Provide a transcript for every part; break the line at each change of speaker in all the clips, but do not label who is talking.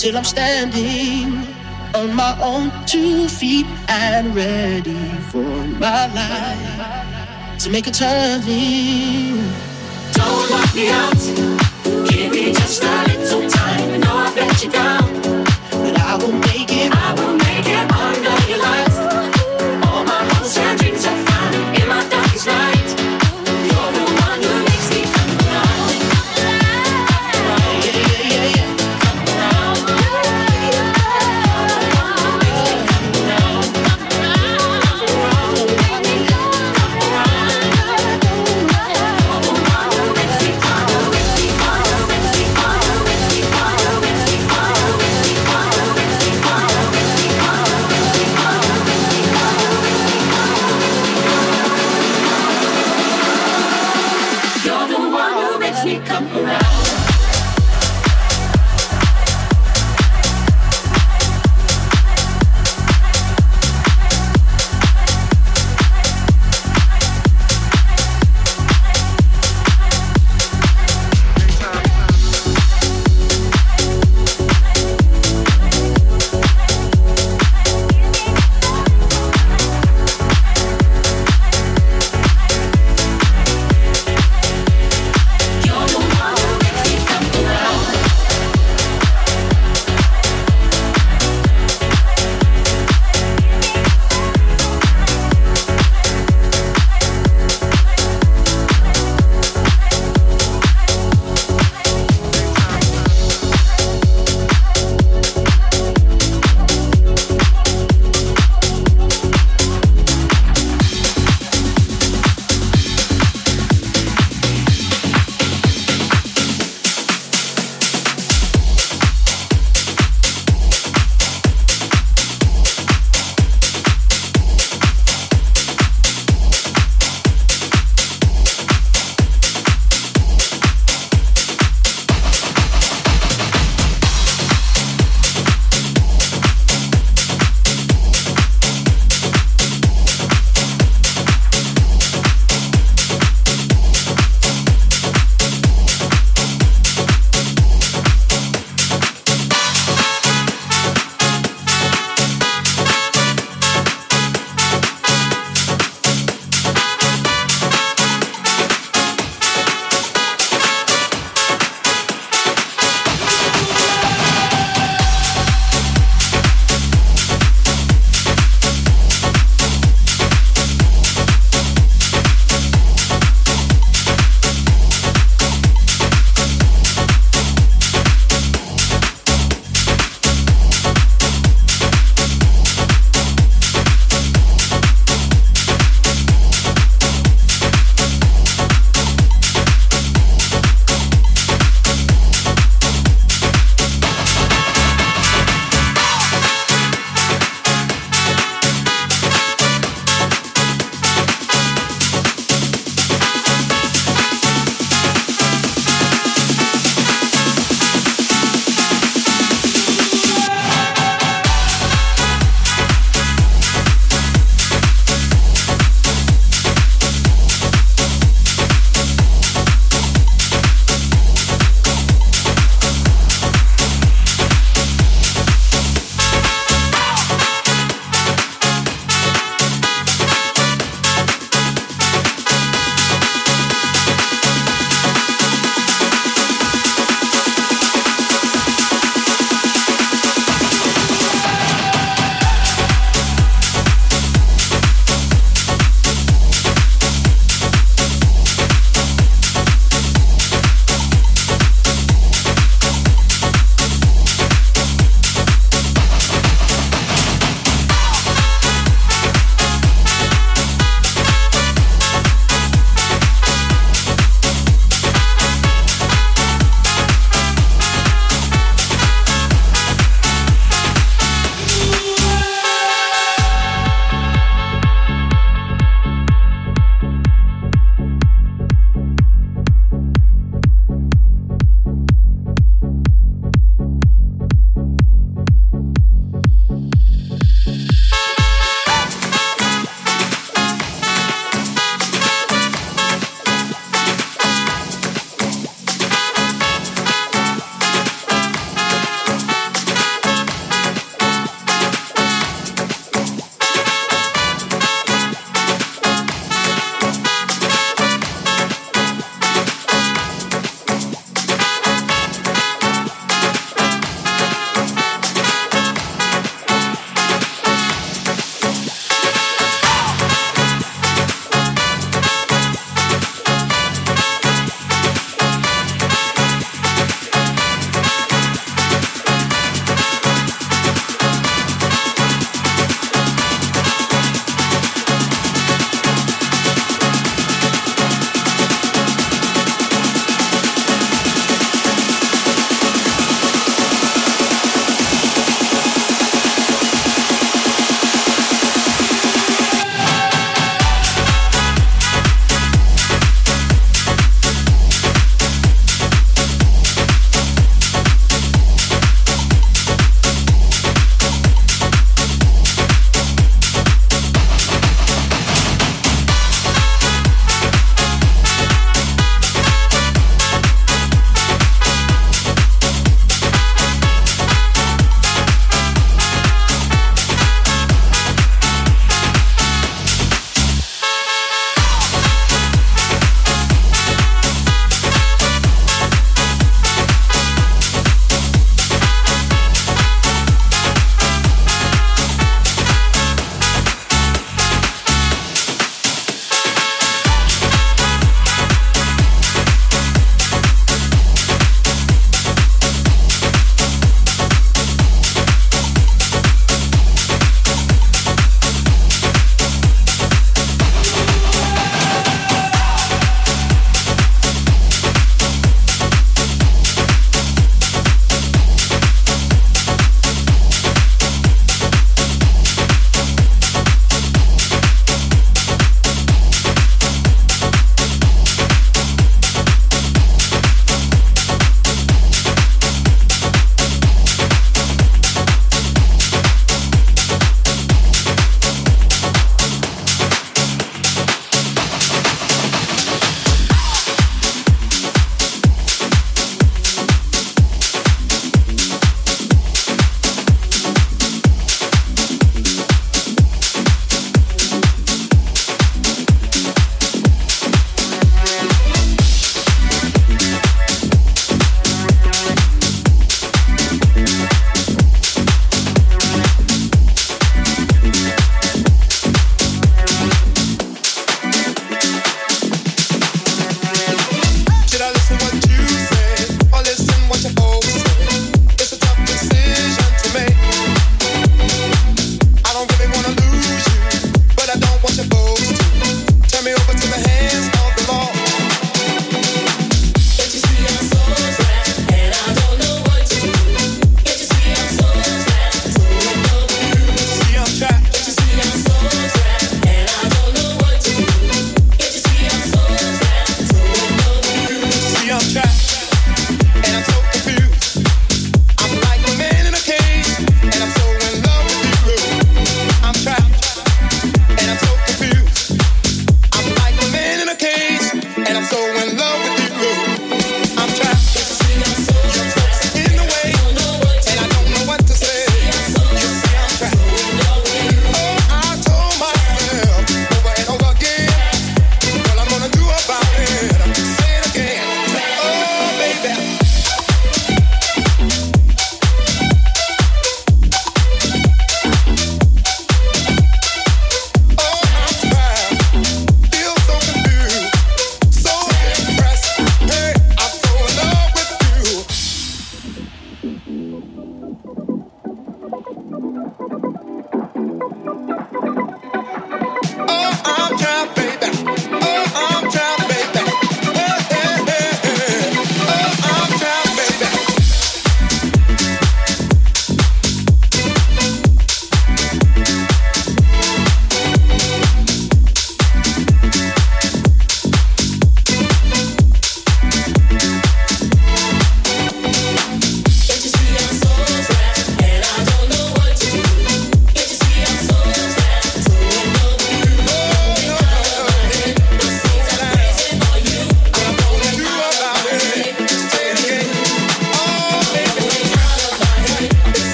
Till I'm standing on my own two feet and ready for my life to make a turning.
Don't lock me out. Give me just a little time. No, I bet you down.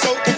Going out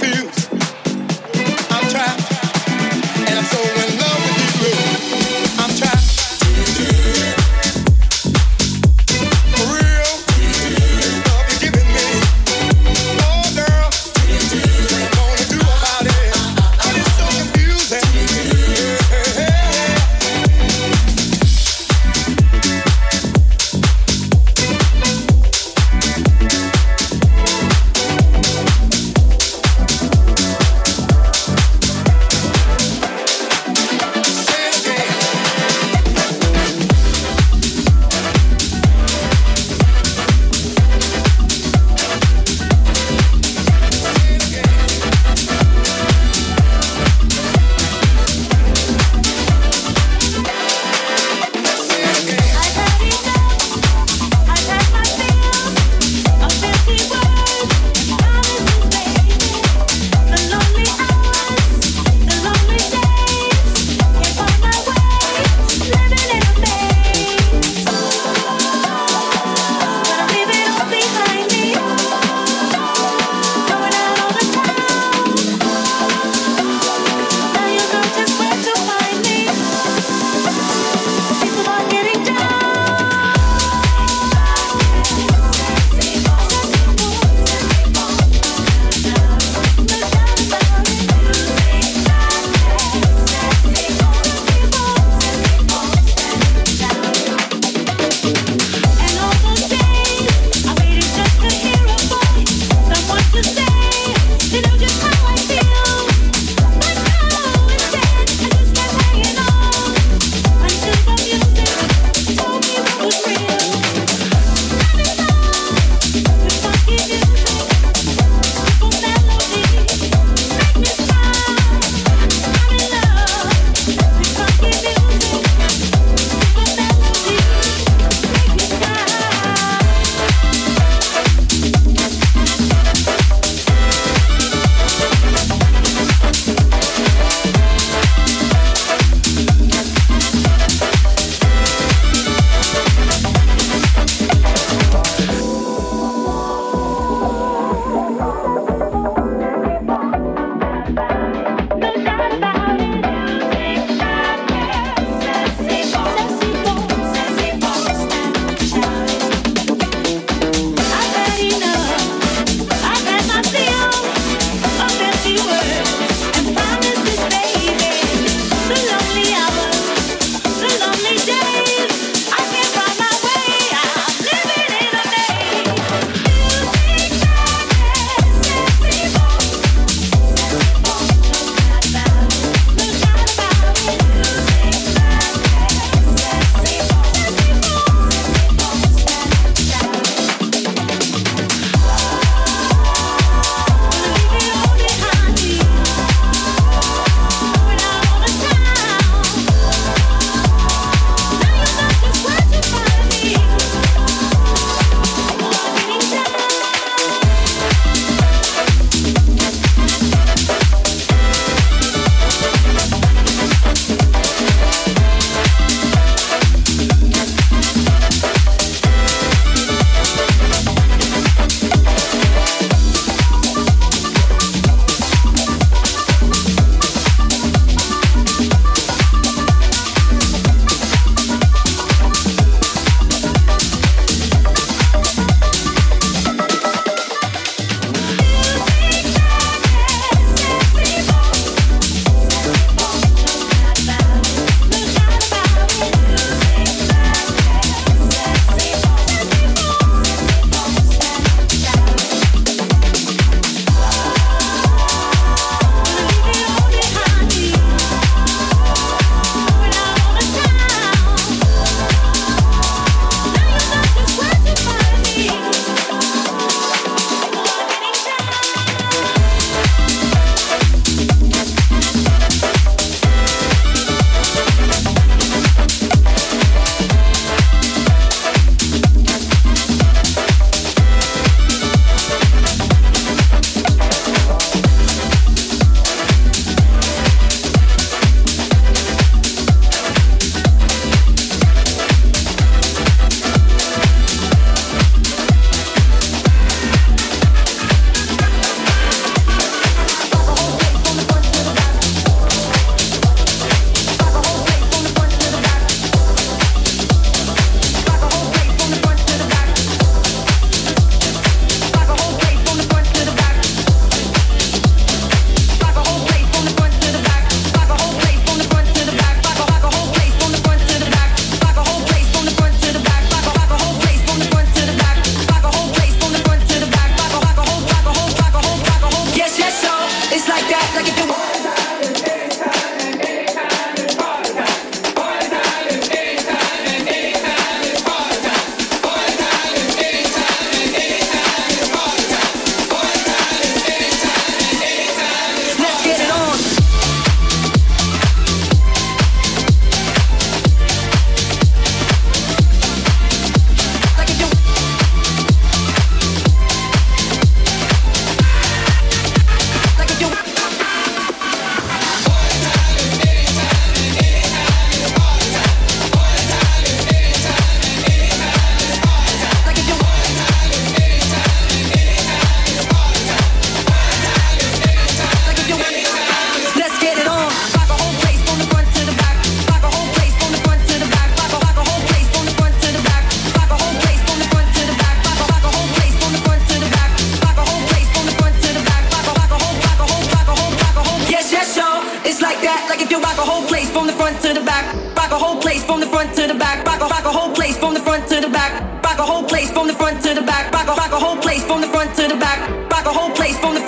rock, the a whole place from the